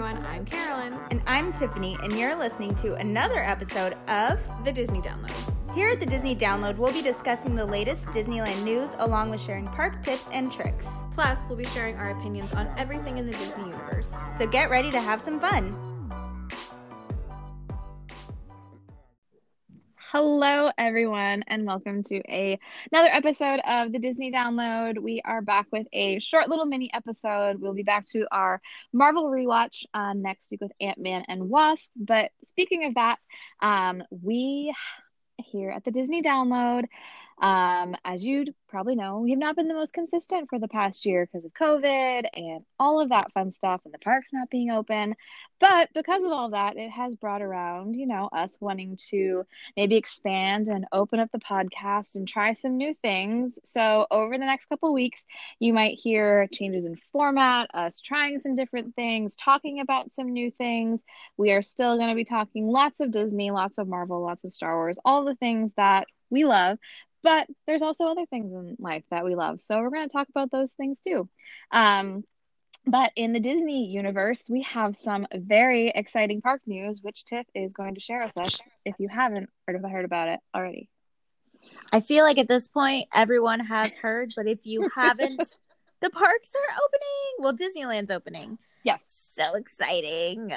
everyone. I'm Carolyn. And I'm Tiffany, and you're listening to another episode of The Disney Download. Here at the Disney Download, we'll be discussing the latest Disneyland news along with sharing park tips and tricks. Plus, we'll be sharing our opinions on everything in the Disney universe. So get ready to have some fun. Hello, everyone, and welcome to a another episode of the Disney Download. We are back with a short little mini episode. We'll be back to our Marvel rewatch uh, next week with Ant Man and Wasp. But speaking of that, um, we here at the Disney Download um, as you probably know, we have not been the most consistent for the past year because of COVID and all of that fun stuff and the parks not being open. But because of all that, it has brought around, you know, us wanting to maybe expand and open up the podcast and try some new things. So over the next couple weeks, you might hear changes in format, us trying some different things, talking about some new things. We are still going to be talking lots of Disney, lots of Marvel, lots of Star Wars, all the things that we love but there's also other things in life that we love. So we're going to talk about those things too. Um, but in the Disney universe, we have some very exciting park news, which Tiff is going to share with us if you haven't heard about it already. I feel like at this point, everyone has heard, but if you haven't, the parks are opening. Well, Disneyland's opening. Yes. So exciting.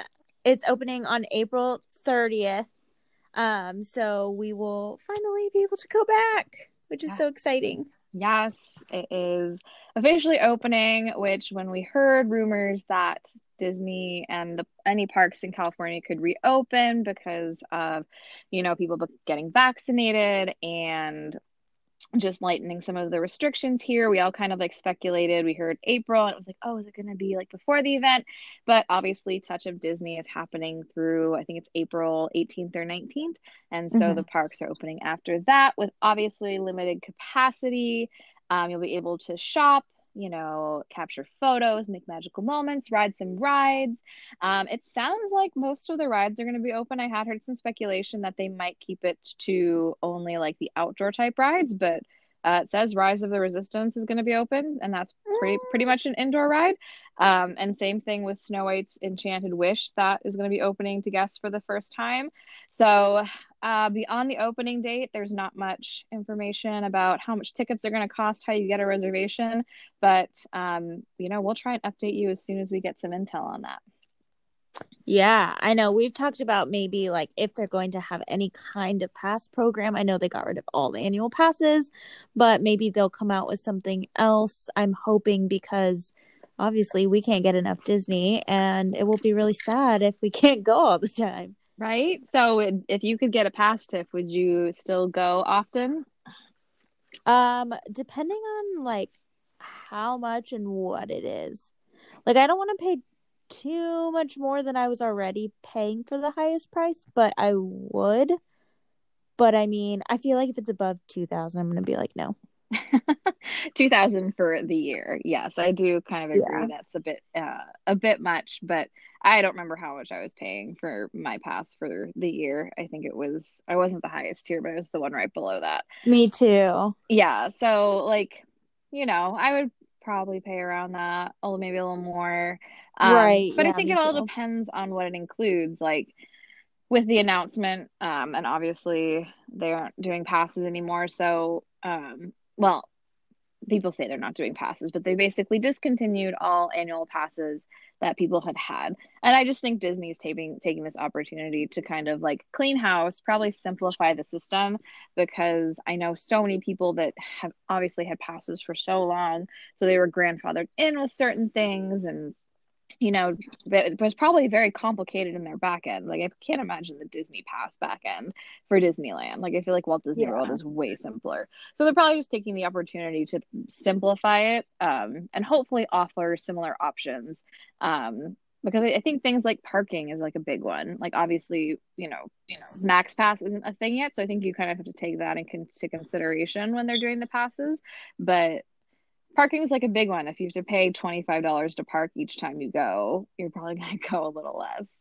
It's opening on April 30th. Um, so we will finally be able to go back, which is yeah. so exciting. Yes, it is officially opening, which when we heard rumors that Disney and the, any parks in California could reopen because of, you know, people getting vaccinated and just lightening some of the restrictions here. We all kind of like speculated. We heard April and it was like, oh, is it going to be like before the event? But obviously, Touch of Disney is happening through, I think it's April 18th or 19th. And so mm-hmm. the parks are opening after that with obviously limited capacity. Um, you'll be able to shop you know, capture photos, make magical moments, ride some rides. Um, it sounds like most of the rides are going to be open. I had heard some speculation that they might keep it to only like the outdoor type rides, but uh, it says Rise of the Resistance is going to be open, and that's pretty pretty much an indoor ride. Um, and same thing with Snow White's Enchanted Wish that is going to be opening to guests for the first time. So uh, beyond the opening date, there's not much information about how much tickets are going to cost, how you get a reservation, but um, you know we'll try and update you as soon as we get some intel on that. Yeah, I know. We've talked about maybe like if they're going to have any kind of pass program. I know they got rid of all the annual passes, but maybe they'll come out with something else. I'm hoping because obviously we can't get enough Disney and it will be really sad if we can't go all the time. Right. So if you could get a pass Tiff, would you still go often? Um, depending on like how much and what it is. Like I don't want to pay too much more than I was already paying for the highest price, but I would. But I mean, I feel like if it's above 2000, I'm going to be like no. 2000 for the year. Yes, I do kind of agree yeah. that's a bit uh, a bit much, but I don't remember how much I was paying for my pass for the year. I think it was I wasn't the highest tier, but it was the one right below that. Me too. Yeah, so like, you know, I would probably pay around that, or maybe a little more. Um, right. But yeah, I think it all too. depends on what it includes. Like with the announcement, um, and obviously they aren't doing passes anymore. So um, well, people say they're not doing passes, but they basically discontinued all annual passes that people had had. And I just think Disney's taking taking this opportunity to kind of like clean house, probably simplify the system because I know so many people that have obviously had passes for so long, so they were grandfathered in with certain things and you know, it was probably very complicated in their back end. Like I can't imagine the Disney Pass back end for Disneyland. Like I feel like Walt Disney yeah. World is way simpler. So they're probably just taking the opportunity to simplify it um, and hopefully offer similar options. Um, because I, I think things like parking is like a big one. Like obviously, you know, you know, Max Pass isn't a thing yet, so I think you kind of have to take that into consideration when they're doing the passes. But parking is like a big one. If you have to pay $25 to park each time you go, you're probably to go a little less.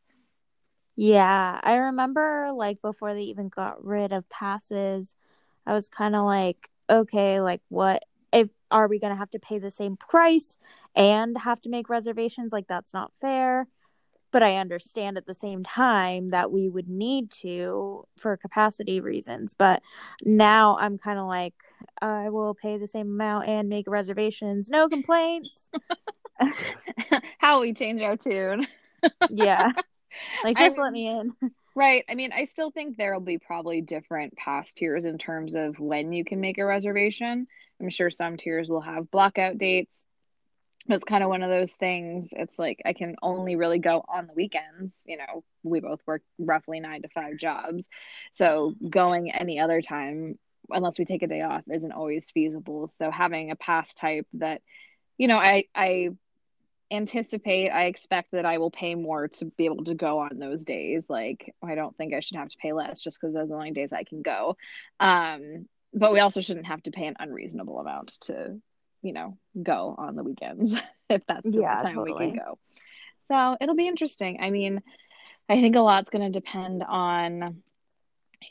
Yeah, I remember like before they even got rid of passes, I was kind of like, okay, like what if are we going to have to pay the same price and have to make reservations? Like that's not fair. But I understand at the same time that we would need to for capacity reasons. But now I'm kind of like, I will pay the same amount and make reservations. No complaints. How we change our tune. yeah. Like, just I let me in. Right. I mean, I still think there will be probably different pass tiers in terms of when you can make a reservation. I'm sure some tiers will have blockout dates it's kind of one of those things. It's like I can only really go on the weekends. You know, we both work roughly nine to five jobs. So going any other time, unless we take a day off, isn't always feasible. So having a pass type that, you know, I, I anticipate, I expect that I will pay more to be able to go on those days. Like, I don't think I should have to pay less just because those are the only days I can go. Um, but we also shouldn't have to pay an unreasonable amount to you know, go on the weekends if that's the yeah, time totally. we can go. So it'll be interesting. I mean, I think a lot's going to depend on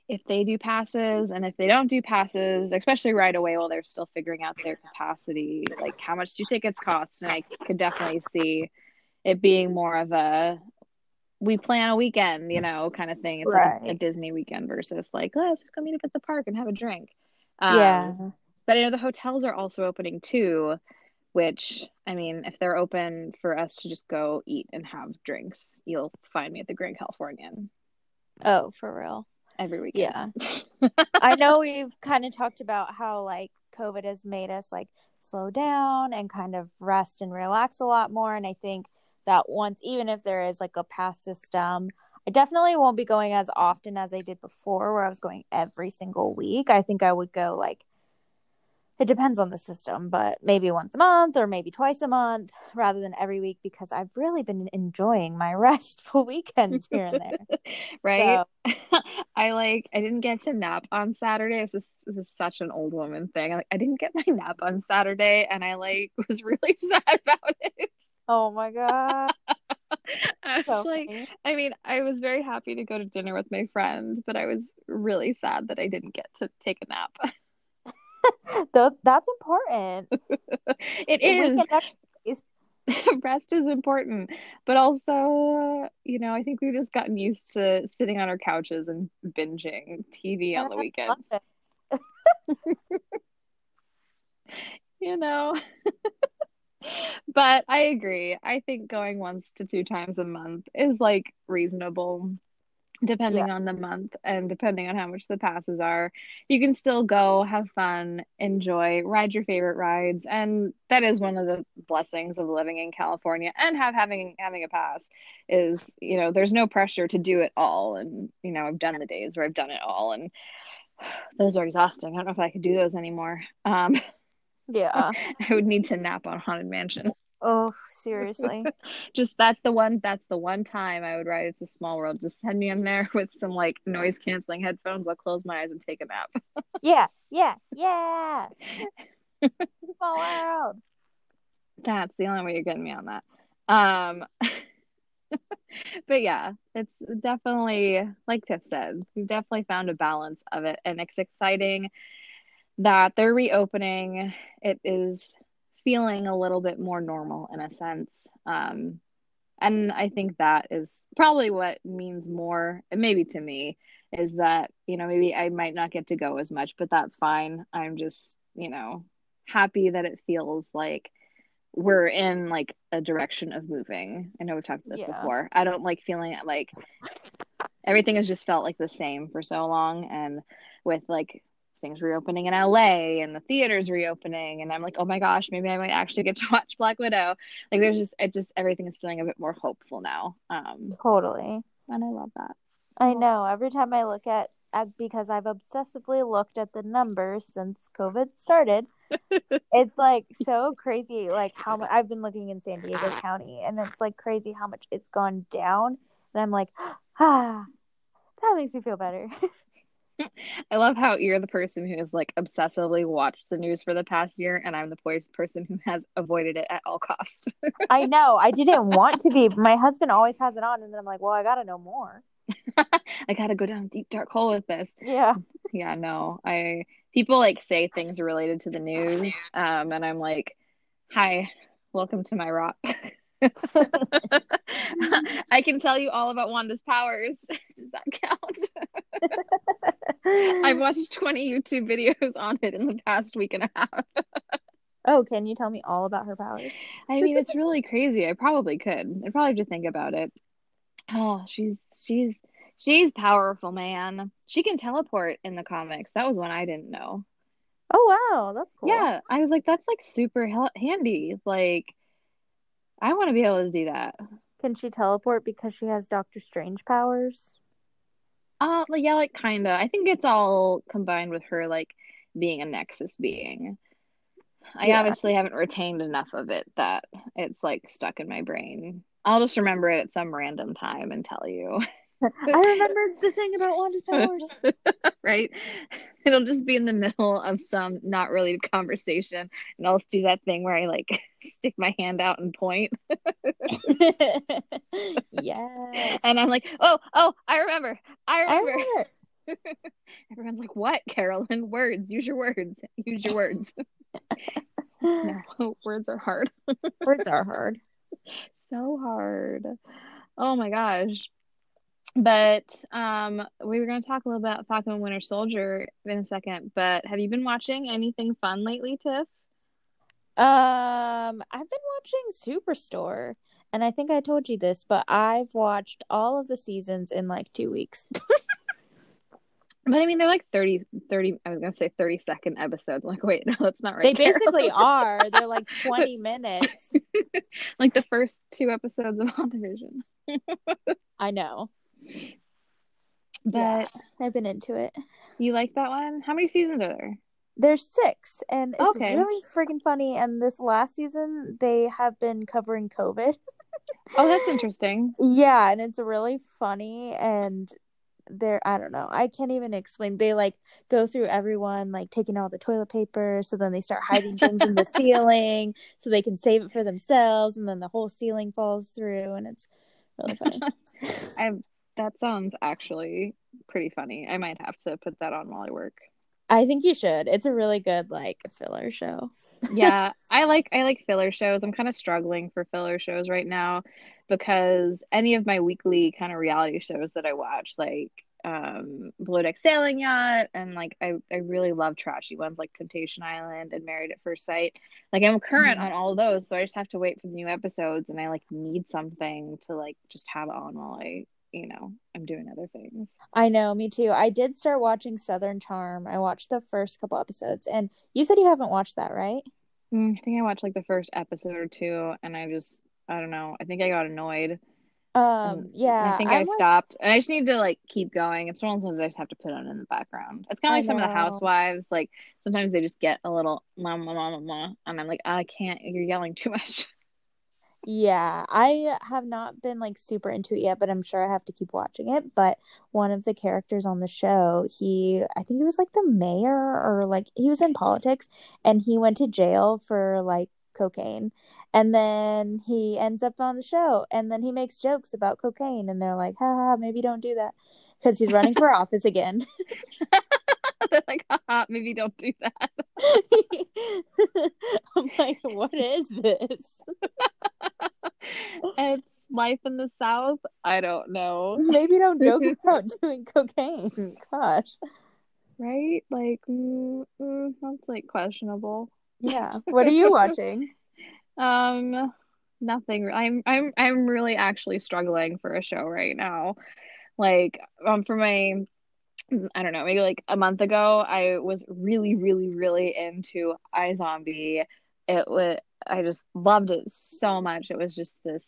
if they do passes and if they don't do passes, especially right away while they're still figuring out their capacity, like how much do tickets cost? And I could definitely see it being more of a we plan a weekend, you know, kind of thing. It's right. like a Disney weekend versus like, let's just go meet up at the park and have a drink. Um, yeah. But I know the hotels are also opening too, which I mean, if they're open for us to just go eat and have drinks, you'll find me at the Grand Californian. Oh, for real. Every weekend. Yeah. I know we've kind of talked about how like COVID has made us like slow down and kind of rest and relax a lot more. And I think that once, even if there is like a pass system, I definitely won't be going as often as I did before, where I was going every single week. I think I would go like it depends on the system, but maybe once a month or maybe twice a month rather than every week because I've really been enjoying my restful weekends here and there. right. So. I like I didn't get to nap on Saturday. This is this is such an old woman thing. I, like I didn't get my nap on Saturday and I like was really sad about it. Oh my god. I was so like, funny. I mean, I was very happy to go to dinner with my friend, but I was really sad that I didn't get to take a nap. that's important. it is. Rest is important, but also, uh, you know, I think we've just gotten used to sitting on our couches and binging TV on the weekends. you know, but I agree. I think going once to two times a month is like reasonable depending yeah. on the month and depending on how much the passes are you can still go have fun enjoy ride your favorite rides. And that is one of the blessings of living in california and have having having a pass is you know there's no pressure to do it all. And you know i've done the days where i've done it all and those are exhausting. I don't know if i could do those anymore. Um yeah. I would need to nap on haunted mansion Oh, seriously. just that's the one that's the one time I would write It's a Small World. Just send me in there with some like noise canceling headphones. I'll close my eyes and take a nap. yeah, yeah, yeah. small World. That's the only way you're getting me on that. Um but yeah, it's definitely like Tiff said, we've definitely found a balance of it and it's exciting that they're reopening. It is feeling a little bit more normal in a sense. Um, and I think that is probably what means more, maybe to me, is that, you know, maybe I might not get to go as much, but that's fine. I'm just, you know, happy that it feels like we're in like a direction of moving. I know we've talked about this yeah. before. I don't like feeling like everything has just felt like the same for so long. And with like things reopening in LA and the theaters reopening and I'm like, oh my gosh, maybe I might actually get to watch Black Widow. Like there's just it just everything is feeling a bit more hopeful now. Um totally. And I love that. I know. Every time I look at, at because I've obsessively looked at the numbers since COVID started. it's like so crazy like how much I've been looking in San Diego County and it's like crazy how much it's gone down and I'm like ah that makes me feel better. I love how you're the person who has like obsessively watched the news for the past year, and I'm the person who has avoided it at all cost. I know. I didn't want to be. My husband always has it on, and then I'm like, well, I got to know more. I got to go down deep dark hole with this. Yeah. Yeah. No. I people like say things related to the news, um, and I'm like, hi, welcome to my rock. I can tell you all about Wanda's powers. Does that count? I've watched 20 YouTube videos on it in the past week and a half. oh, can you tell me all about her powers? I mean, it's really crazy. I probably could. I probably have to think about it. Oh, she's she's she's powerful, man. She can teleport in the comics. That was one I didn't know. Oh wow, that's cool. Yeah, I was like, that's like super handy. Like, I want to be able to do that. Can she teleport because she has Doctor Strange powers? Uh, yeah, like kinda. I think it's all combined with her like being a Nexus being. I yeah. obviously haven't retained enough of it that it's like stuck in my brain. I'll just remember it at some random time and tell you. I remember the thing about Wanda's powers. right? It'll just be in the middle of some not related conversation, and I'll do that thing where I like stick my hand out and point. yeah. And I'm like, oh, oh, I remember. I remember. I remember. Everyone's like, what, Carolyn? Words. Use your words. Use your words. no, words are hard. words are hard. So hard. Oh my gosh. But um, we were going to talk a little about Falcon and Winter Soldier in a second. But have you been watching anything fun lately, Tiff? Um, I've been watching Superstore, and I think I told you this, but I've watched all of the seasons in like two weeks. But I mean, they're like 30, 30, I was going to say 30 second episodes. I'm like, wait, no, that's not right. They basically are. They're like 20 minutes. like the first two episodes of WandaVision. I know. But yeah, I've been into it. You like that one? How many seasons are there? There's six, and it's okay. really freaking funny. And this last season, they have been covering COVID. oh, that's interesting. Yeah, and it's really funny. And they're, I don't know, I can't even explain. They like go through everyone, like taking all the toilet paper. So then they start hiding things in the ceiling so they can save it for themselves. And then the whole ceiling falls through, and it's really funny. I've that sounds actually pretty funny. I might have to put that on while I work. I think you should. It's a really good like filler show. yeah, I like I like filler shows. I'm kind of struggling for filler shows right now because any of my weekly kind of reality shows that I watch like um Below Deck Sailing Yacht and like I I really love trashy ones like Temptation Island and Married at First Sight. Like I'm current mm-hmm. on all those, so I just have to wait for the new episodes and I like need something to like just have on while I you know, I'm doing other things. I know, me too. I did start watching Southern Charm. I watched the first couple episodes, and you said you haven't watched that, right? Mm, I think I watched like the first episode or two, and I just, I don't know. I think I got annoyed. Um, yeah. I think I'm i stopped, and I just need to like keep going. It's one of those ones I just have to put on in the background. It's kind of like some of the housewives. Like sometimes they just get a little mama, mama, mama, and I'm like, I can't. You're yelling too much. Yeah, I have not been like super into it yet, but I'm sure I have to keep watching it. But one of the characters on the show, he, I think he was like the mayor or like he was in politics and he went to jail for like cocaine. And then he ends up on the show and then he makes jokes about cocaine and they're like, haha, maybe don't do that because he's running for office again. They're like, haha, maybe don't do that. I'm like, what is this? it's life in the South. I don't know. Maybe don't joke about doing cocaine. Gosh. Right? Like, mm, mm, that's like questionable. Yeah. What are you watching? um, nothing. I'm I'm I'm really actually struggling for a show right now. Like, um, for my I don't know, maybe like a month ago, I was really, really, really into iZombie. It was I just loved it so much. It was just this,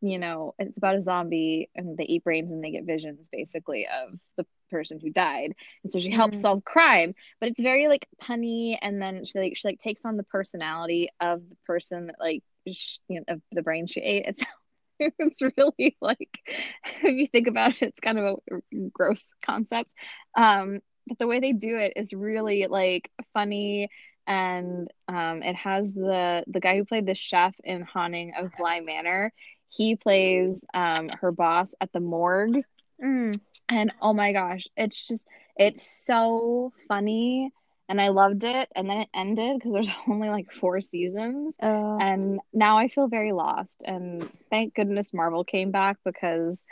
you know, it's about a zombie and they eat brains and they get visions basically of the person who died. And so she helps mm-hmm. solve crime, but it's very like punny. And then she like she like takes on the personality of the person that like she, you know of the brain she ate. It's it's really like if you think about it, it's kind of a gross concept. Um, but the way they do it is really like funny and um, it has the the guy who played the chef in Haunting of Bly Manor. He plays um, her boss at the morgue, mm. and oh my gosh, it's just it's so funny and I loved it. And then it ended because there's only like four seasons. Uh, and now I feel very lost. And thank goodness Marvel came back because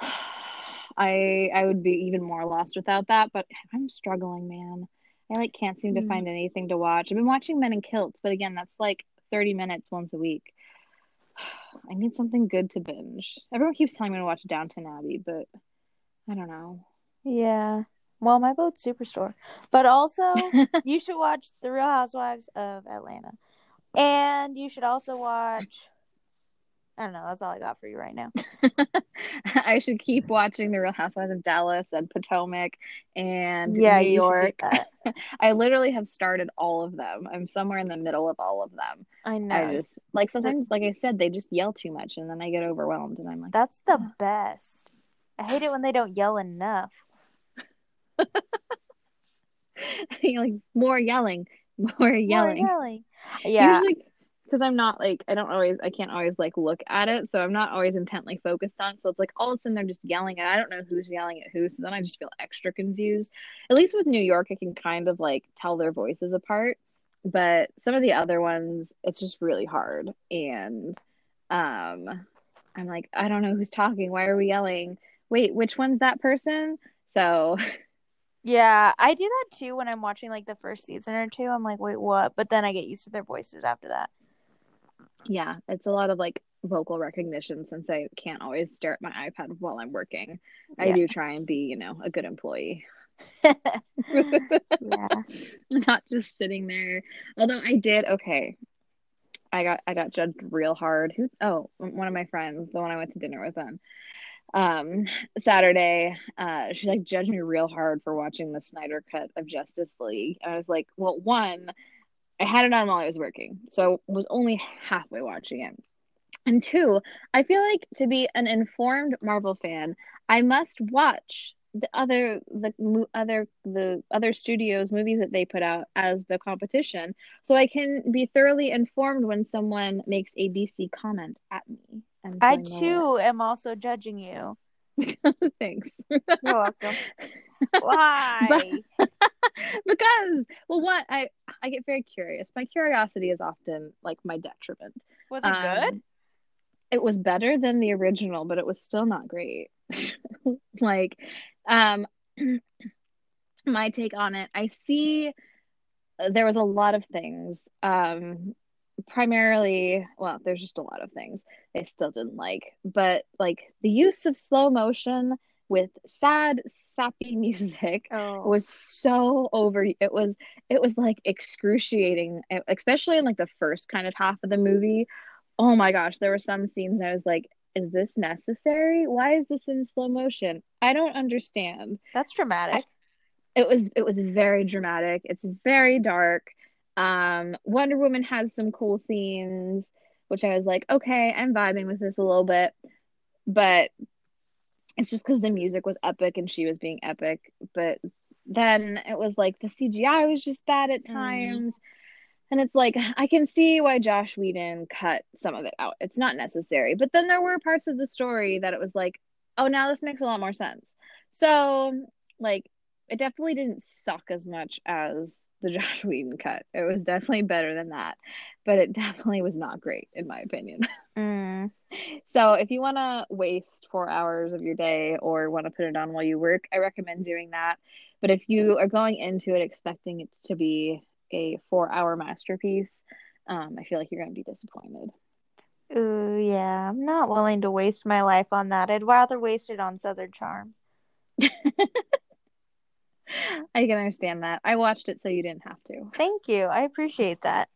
I I would be even more lost without that. But I'm struggling, man. I like can't seem to mm. find anything to watch. I've been watching Men in Kilts, but again, that's like 30 minutes once a week. I need something good to binge. Everyone keeps telling me to watch Downton Abbey, but I don't know. Yeah. Well, my vote's Superstore. But also, you should watch The Real Housewives of Atlanta. And you should also watch. I don't know. That's all I got for you right now. I should keep watching The Real Housewives of Dallas and Potomac and yeah, New York. I literally have started all of them. I'm somewhere in the middle of all of them. I know. I just, like sometimes, like I said, they just yell too much, and then I get overwhelmed, and I'm like, "That's the oh. best." I hate it when they don't yell enough. You're like more yelling, more yelling, more yelling. Yeah, because I'm not like I don't always I can't always like look at it, so I'm not always intently focused on. So it's like all of a sudden they're just yelling, and I don't know who's yelling at who. So then I just feel extra confused. At least with New York, I can kind of like tell their voices apart, but some of the other ones, it's just really hard. And um, I'm like, I don't know who's talking. Why are we yelling? Wait, which one's that person? So Yeah, I do that too when I'm watching like the first season or two. I'm like, wait, what? But then I get used to their voices after that. Yeah, it's a lot of like vocal recognition since I can't always stare at my iPad while I'm working. Yeah. I do try and be, you know, a good employee. yeah. Not just sitting there. Although I did okay. I got I got judged real hard. Who oh, one of my friends, the one I went to dinner with them um saturday uh she like judged me real hard for watching the snyder cut of justice league. I was like well one i had it on while i was working so was only halfway watching it. And two i feel like to be an informed marvel fan i must watch the other the other the other studios movies that they put out as the competition so i can be thoroughly informed when someone makes a dc comment at me I too am also judging you. Thanks. You're welcome. Why? But, because well, what I I get very curious. My curiosity is often like my detriment. Was it um, good? It was better than the original, but it was still not great. like, um, my take on it, I see uh, there was a lot of things um primarily well there's just a lot of things i still didn't like but like the use of slow motion with sad sappy music oh. was so over it was it was like excruciating especially in like the first kind of half of the movie. Oh my gosh there were some scenes i was like is this necessary? Why is this in slow motion? I don't understand. That's dramatic. It was it was very dramatic. It's very dark um, Wonder Woman has some cool scenes, which I was like, okay, I'm vibing with this a little bit, but it's just because the music was epic and she was being epic. But then it was like the CGI was just bad at mm. times. Mm. And it's like, I can see why Joss Whedon cut some of it out. It's not necessary. But then there were parts of the story that it was like, oh, now this makes a lot more sense. So, like, it definitely didn't suck as much as the Joss Whedon cut. It was definitely better than that, but it definitely was not great in my opinion. Mm. So if you want to waste four hours of your day or want to put it on while you work, I recommend doing that. But if you are going into it expecting it to be a four-hour masterpiece, um, I feel like you're going to be disappointed. Ooh, yeah, I'm not willing to waste my life on that. I'd rather waste it on Southern Charm. I can understand that. I watched it so you didn't have to. Thank you. I appreciate that.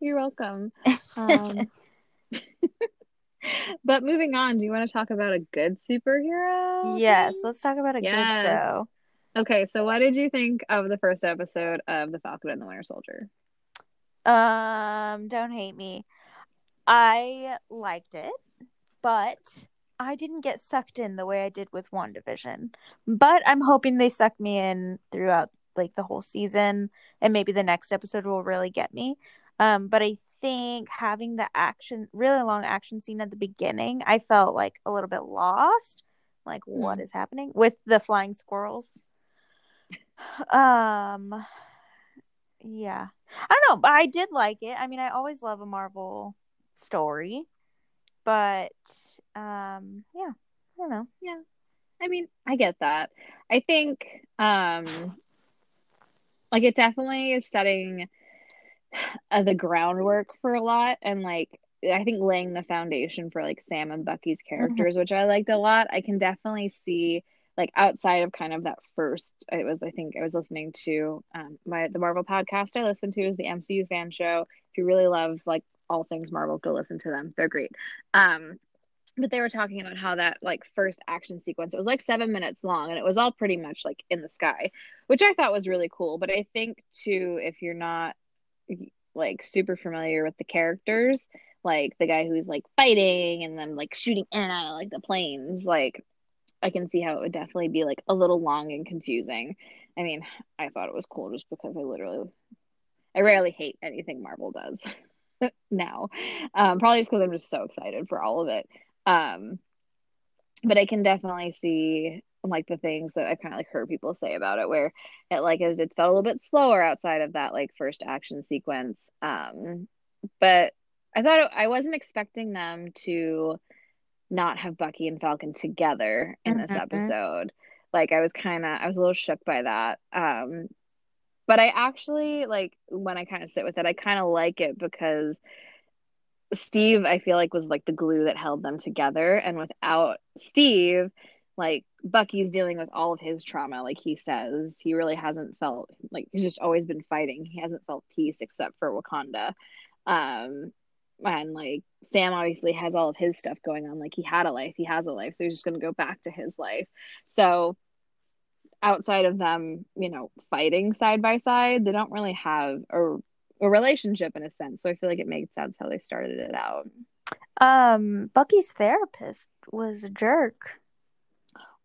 You're welcome. Um, but moving on, do you want to talk about a good superhero? Yes, let's talk about a yes. good show. Okay, so what did you think of the first episode of The Falcon and the Winter Soldier? Um, don't hate me. I liked it, but I didn't get sucked in the way I did with WandaVision. But I'm hoping they suck me in throughout like the whole season and maybe the next episode will really get me. Um but I think having the action really long action scene at the beginning, I felt like a little bit lost. Like mm. what is happening with the flying squirrels? Um Yeah. I don't know, but I did like it. I mean, I always love a Marvel story. But um yeah, I don't know. Yeah. I mean, I get that. I think um like it definitely is setting uh, the groundwork for a lot and like I think laying the foundation for like Sam and Bucky's mm-hmm. characters, mm-hmm. which I liked a lot. I can definitely see like outside of kind of that first it was I think I was listening to um my the Marvel podcast I listened to is the MCU fan show. If you really love like all things Marvel, go listen to them. They're great. Um but they were talking about how that like first action sequence it was like seven minutes long and it was all pretty much like in the sky which i thought was really cool. But i think too if you're not like super familiar with the characters like the guy who's like fighting and then like shooting in and out of like the planes like i can see how it would definitely be like a little long and confusing. I mean i thought it was cool just because i literally i rarely hate anything marvel does now um, probably just because i'm just so excited for all of it um, but I can definitely see like the things that I've kind of like heard people say about it, where it like is it felt a little bit slower outside of that like first action sequence. Um, but I thought it, I wasn't expecting them to not have Bucky and Falcon together in this mm-hmm. episode. Like I was kind of I was a little shook by that. Um, but I actually like when I kind of sit with it, I kind of like it because Steve, I feel like was like the glue that held them together. And without Steve, like Bucky's dealing with all of his trauma, like he says. He really hasn't felt like he's just always been fighting. He hasn't felt peace except for Wakanda. Um and like Sam obviously has all of his stuff going on. Like he had a life, he has a life, so he's just gonna go back to his life. So outside of them, you know, fighting side by side, they don't really have a a relationship in a sense. So I feel like it made sense how they started it out. Um, Bucky's therapist was a jerk.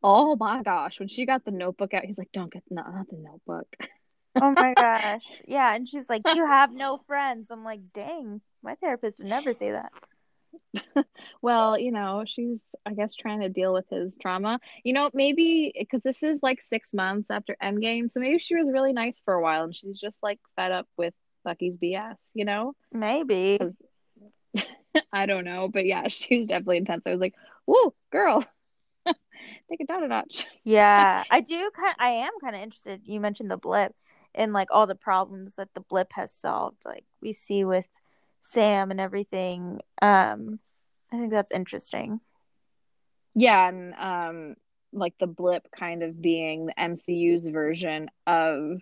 Oh my gosh, when she got the notebook out, he's like, "Don't get no, not the notebook." oh my gosh, yeah, and she's like, "You have no friends." I'm like, "Dang, my therapist would never say that." well, you know, she's I guess trying to deal with his trauma. You know, maybe because this is like six months after Endgame, so maybe she was really nice for a while, and she's just like fed up with Bucky's BS, you know? Maybe. I don't know, but yeah, she was definitely intense. I was like, "Whoa, girl, take it down a notch." yeah, I do. Kind, I am kind of interested. You mentioned the blip and like all the problems that the blip has solved. Like we see with Sam and everything. Um, I think that's interesting. Yeah, and um, like the blip kind of being the MCU's version of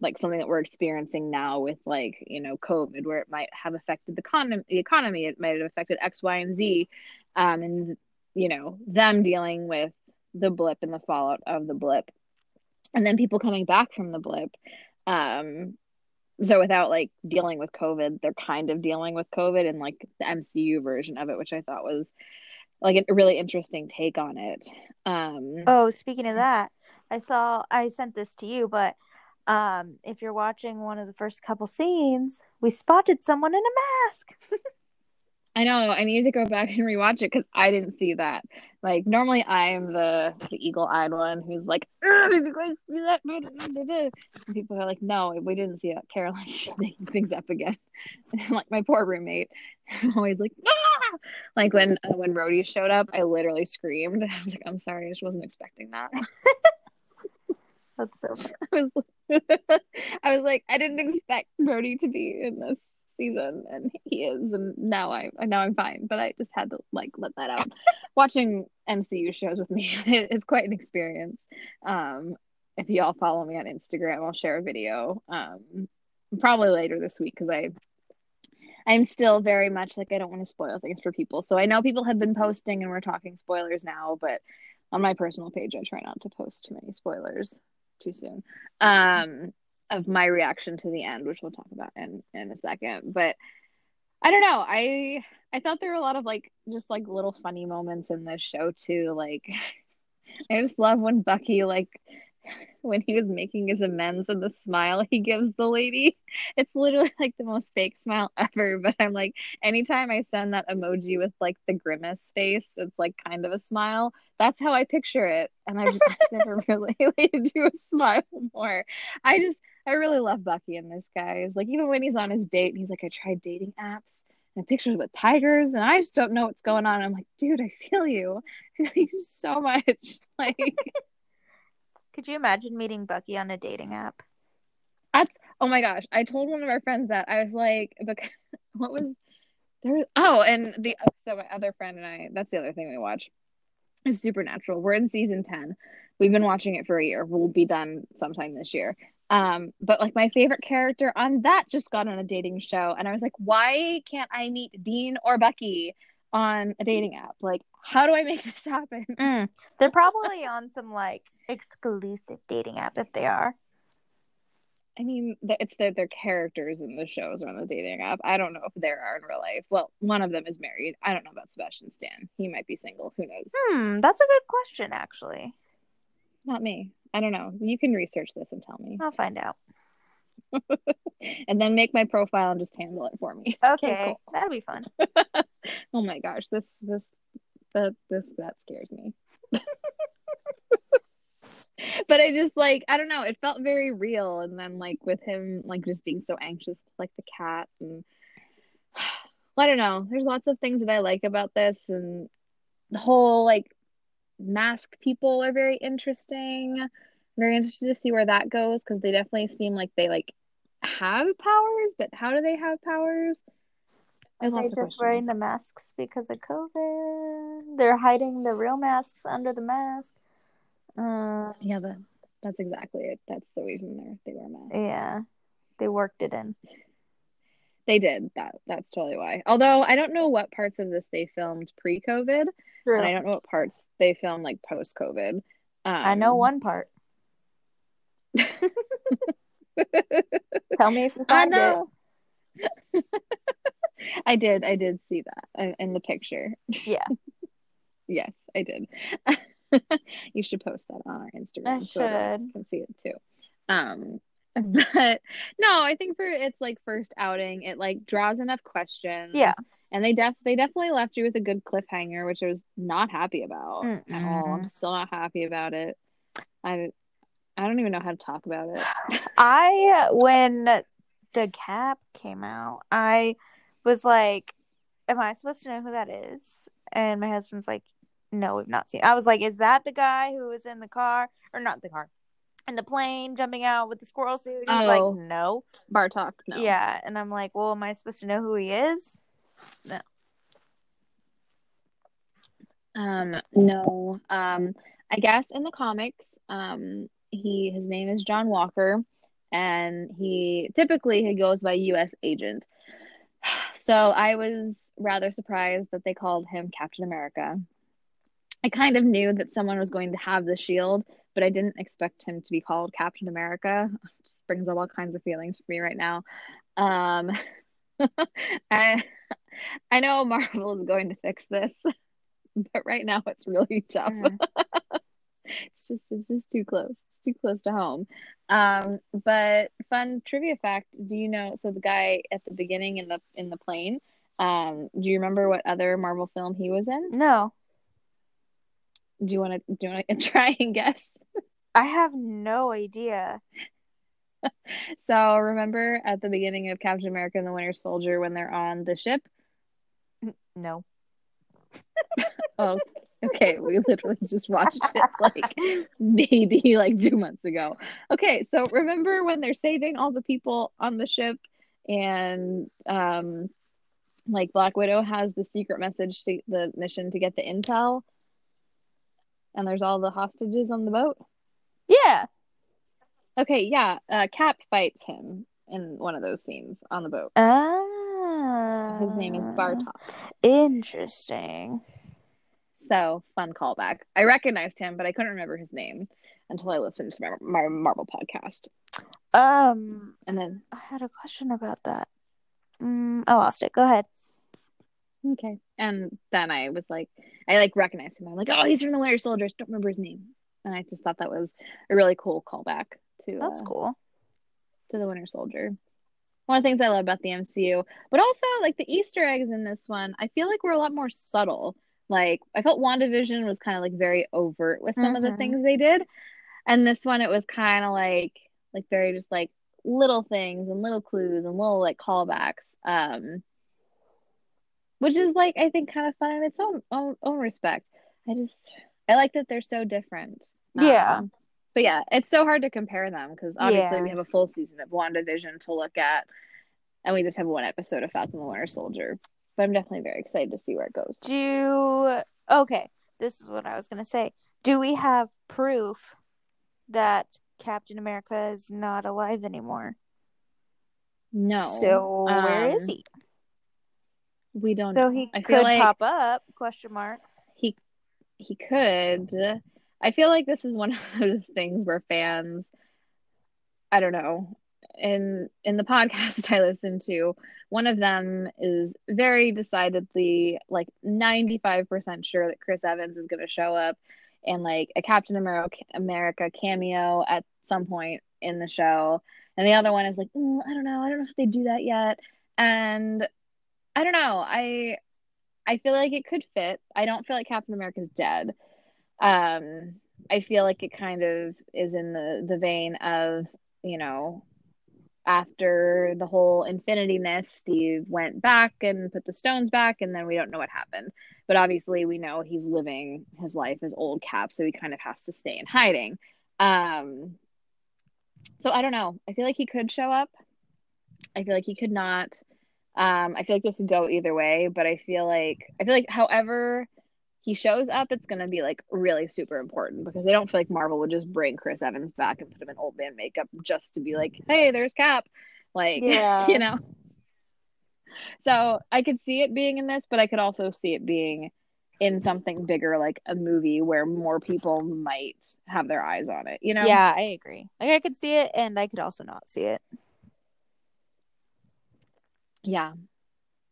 like something that we're experiencing now with like you know covid where it might have affected the, con- the economy it might have affected x y and z um, and you know them dealing with the blip and the fallout of the blip and then people coming back from the blip um, so without like dealing with covid they're kind of dealing with covid and like the mcu version of it which i thought was like a really interesting take on it um. Oh speaking of that i saw i sent this to you but um, if you're watching one of the first couple scenes, we spotted someone in a mask. I know. I need to go back and rewatch it because I didn't see that. Like normally, I'm the the eagle-eyed one who's like, "Did you guys see that?" And people are like, "No, we didn't see that." Caroline just making things up again. And like my poor roommate, I'm always like, ah! like when uh, when Rhodey showed up, I literally screamed. And I was like, "I'm sorry, I just wasn't expecting that." That's so. I was I was like, I didn't expect Rhodey to be in this season, and he is, and now I now I'm fine. But I just had to like let that out. Watching MCU shows with me is quite an experience. Um, if y'all follow me on Instagram, I'll share a video. Um, probably later this week because I I'm still very much like I don't want to spoil things for people. So I know people have been posting and we're talking spoilers now, but on my personal page I try not to post too many spoilers too soon um of my reaction to the end which we'll talk about in in a second. But i don't know. I i thought there were a lot of like just like little funny moments in this show too. Like i just love when bucky like when he was making his amends and the smile he gives the lady. It's literally like the most fake smile ever. But I'm like, anytime I send that emoji with like the grimace face, it's like kind of a smile. That's how I picture it. And I've, I've never really to do a smile more. I just, I really love Bucky in this, guys. Like even when he's on his date, and he's like, I tried dating apps and pictures with tigers, and I just don't know what's going on. I'm like, dude, I feel you. I feel you so much. Like, could you imagine meeting Bucky on a dating app? That's oh my gosh! I told one of our friends that I was like, because what was there? Oh, and the so my other friend and I. That's the other thing we watch. Is Supernatural. We're in season ten. We've been watching it for a year. We'll be done sometime this year. Um, but like my favorite character on that just got on a dating show, and I was like, why can't I meet Dean or Bucky on a dating app? Like, how do I make this happen? Mm, they're probably on some like exclusive dating app if they are. I mean, it's their their characters in the shows or on the dating app. I don't know if there are in real life. Well, one of them is married. I don't know about Sebastian Stan. He might be single. Who knows? Hmm, that's a good question, actually. Not me. I don't know. You can research this and tell me. I'll find out. and then make my profile and just handle it for me. Okay, okay cool. that'll be fun. oh my gosh, this this that this that scares me. but I just like I don't know, it felt very real and then like with him like just being so anxious like the cat and I don't know. There's lots of things that I like about this and the whole like mask people are very interesting. very interested to see where that goes because they definitely seem like they like have powers, but how do they have powers? Are they just questions. wearing the masks because of COVID? They're hiding the real masks under the mask. Uh, yeah, that, that's exactly it. That's the reason they they wear masks. Yeah, they worked it in. They did that. That's totally why. Although I don't know what parts of this they filmed pre-COVID, True. and I don't know what parts they filmed like post-COVID. Um, I know um, one part. Tell me if you find I know. it. I did. I did see that in the picture. Yeah. yes, I did. you should post that on our Instagram I so I can see it too. Um, but no, I think for its like first outing, it like draws enough questions. Yeah. And they def they definitely left you with a good cliffhanger, which I was not happy about Mm-mm. at all. I'm still not happy about it. I I don't even know how to talk about it. I when the cap came out, I was like, Am I supposed to know who that is? And my husband's like, No, we've not seen. I was like, Is that the guy who was in the car? Or not the car, in the plane jumping out with the squirrel suit. He's oh, like, no. Bartok, no. Yeah. And I'm like, well, am I supposed to know who he is? No. Um, no. Um, I guess in the comics, um, he his name is John Walker, and he typically he goes by U.S. agent. So I was rather surprised that they called him Captain America. I kind of knew that someone was going to have the shield, but I didn't expect him to be called Captain America. It just brings up all kinds of feelings for me right now. Um, I I know Marvel is going to fix this, but right now it's really tough. Mm. it's just it's just too close. Too close to home. Um, but fun trivia fact: Do you know? So the guy at the beginning in the in the plane. Um, do you remember what other Marvel film he was in? No. Do you want to do you want to try and guess? I have no idea. so remember at the beginning of Captain America and the Winter Soldier when they're on the ship? No. oh, okay. We literally just watched it like maybe like two months ago. Okay, so remember when they're saving all the people on the ship and um like Black Widow has the secret message to the mission to get the intel and there's all the hostages on the boat? Yeah. Okay, yeah. Uh, Cap fights him in one of those scenes on the boat. Ah. His name is Bartok. Interesting. So, fun callback. I recognized him, but I couldn't remember his name until I listened to my, my Marvel podcast. Um, and then I had a question about that. Mm, I lost it. Go ahead okay. And then I was like, I like recognized him. I'm like, oh, he's from the Winter Soldier. Don't remember his name. And I just thought that was a really cool callback to. That's uh, cool. To the Winter Soldier. One of the things I love about the MCU, but also like the Easter eggs in this one, I feel like we're a lot more subtle. Like I felt WandaVision was kind of like very overt with some mm-hmm. of the mm-hmm. things they did, and this one it was kind of like like very just like little things and little clues and little like callbacks. Um, which is like I think kind of fun in its own own, own respect. I just I like that they're so different. Yeah. Um, but yeah, it's so hard to compare them because obviously yeah. we have a full season of WandaVision to look at, and we just have one episode of Falcon the Winter Soldier. But I'm definitely very excited to see where it goes. Do okay. This is what I was gonna say. Do we have proof that Captain America is not alive anymore? No. So um, where is um, he? We don't. So he could like pop up? Question mark. He he could. I feel like this is one of those things where fans, I don't know, in in the podcast I listen to, one of them is very decidedly like 95% sure that Chris Evans is going to show up and like a Captain America cameo at some point in the show. And the other one is like, mm, I don't know, I don't know if they do that yet. And I don't know. I I feel like it could fit. I don't feel like Captain America's dead. Um, I feel like it kind of is in the the vein of you know after the whole infinity ness steve went back and put the stones back and then we don't know what happened. But obviously we know he's living his life as old cap so he kind of has to stay in hiding. Um so i don't know. I feel like he could show up. I feel like he could not. Um i feel like it could go either way but i feel like i feel like however he shows up, it's gonna be like really super important because I don't feel like Marvel would just bring Chris Evans back and put him in old man makeup just to be like, hey, there's Cap, like yeah. you know. So I could see it being in this, but I could also see it being in something bigger, like a movie where more people might have their eyes on it. You know? Yeah, I agree. Like I could see it, and I could also not see it. Yeah,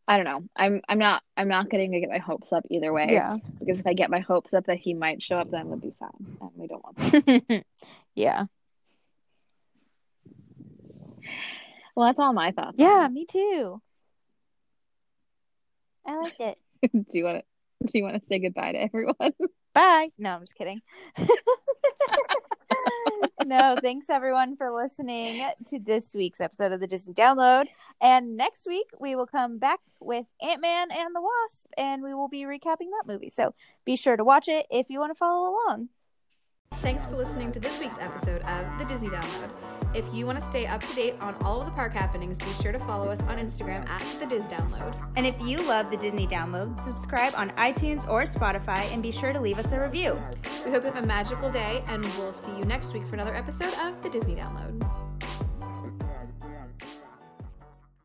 I don't know. I'm I'm not I'm not getting to get my hopes up either way. Yeah. Because if I get my hopes up that he might show up, then I'm gonna be sad, and we don't want that. yeah. Well, that's all my thoughts. Yeah, me too. I liked it. do you want to Do you want to say goodbye to everyone? Bye. No, I'm just kidding. no, thanks everyone for listening to this week's episode of the Disney Download. And next week we will come back with Ant Man and the Wasp, and we will be recapping that movie. So be sure to watch it if you want to follow along. Thanks for listening to this week's episode of the Disney Download. If you want to stay up to date on all of the park happenings, be sure to follow us on Instagram at the Diz Download. And if you love the Disney Download, subscribe on iTunes or Spotify and be sure to leave us a review. We hope you have a magical day, and we'll see you next week for another episode of the Disney Download.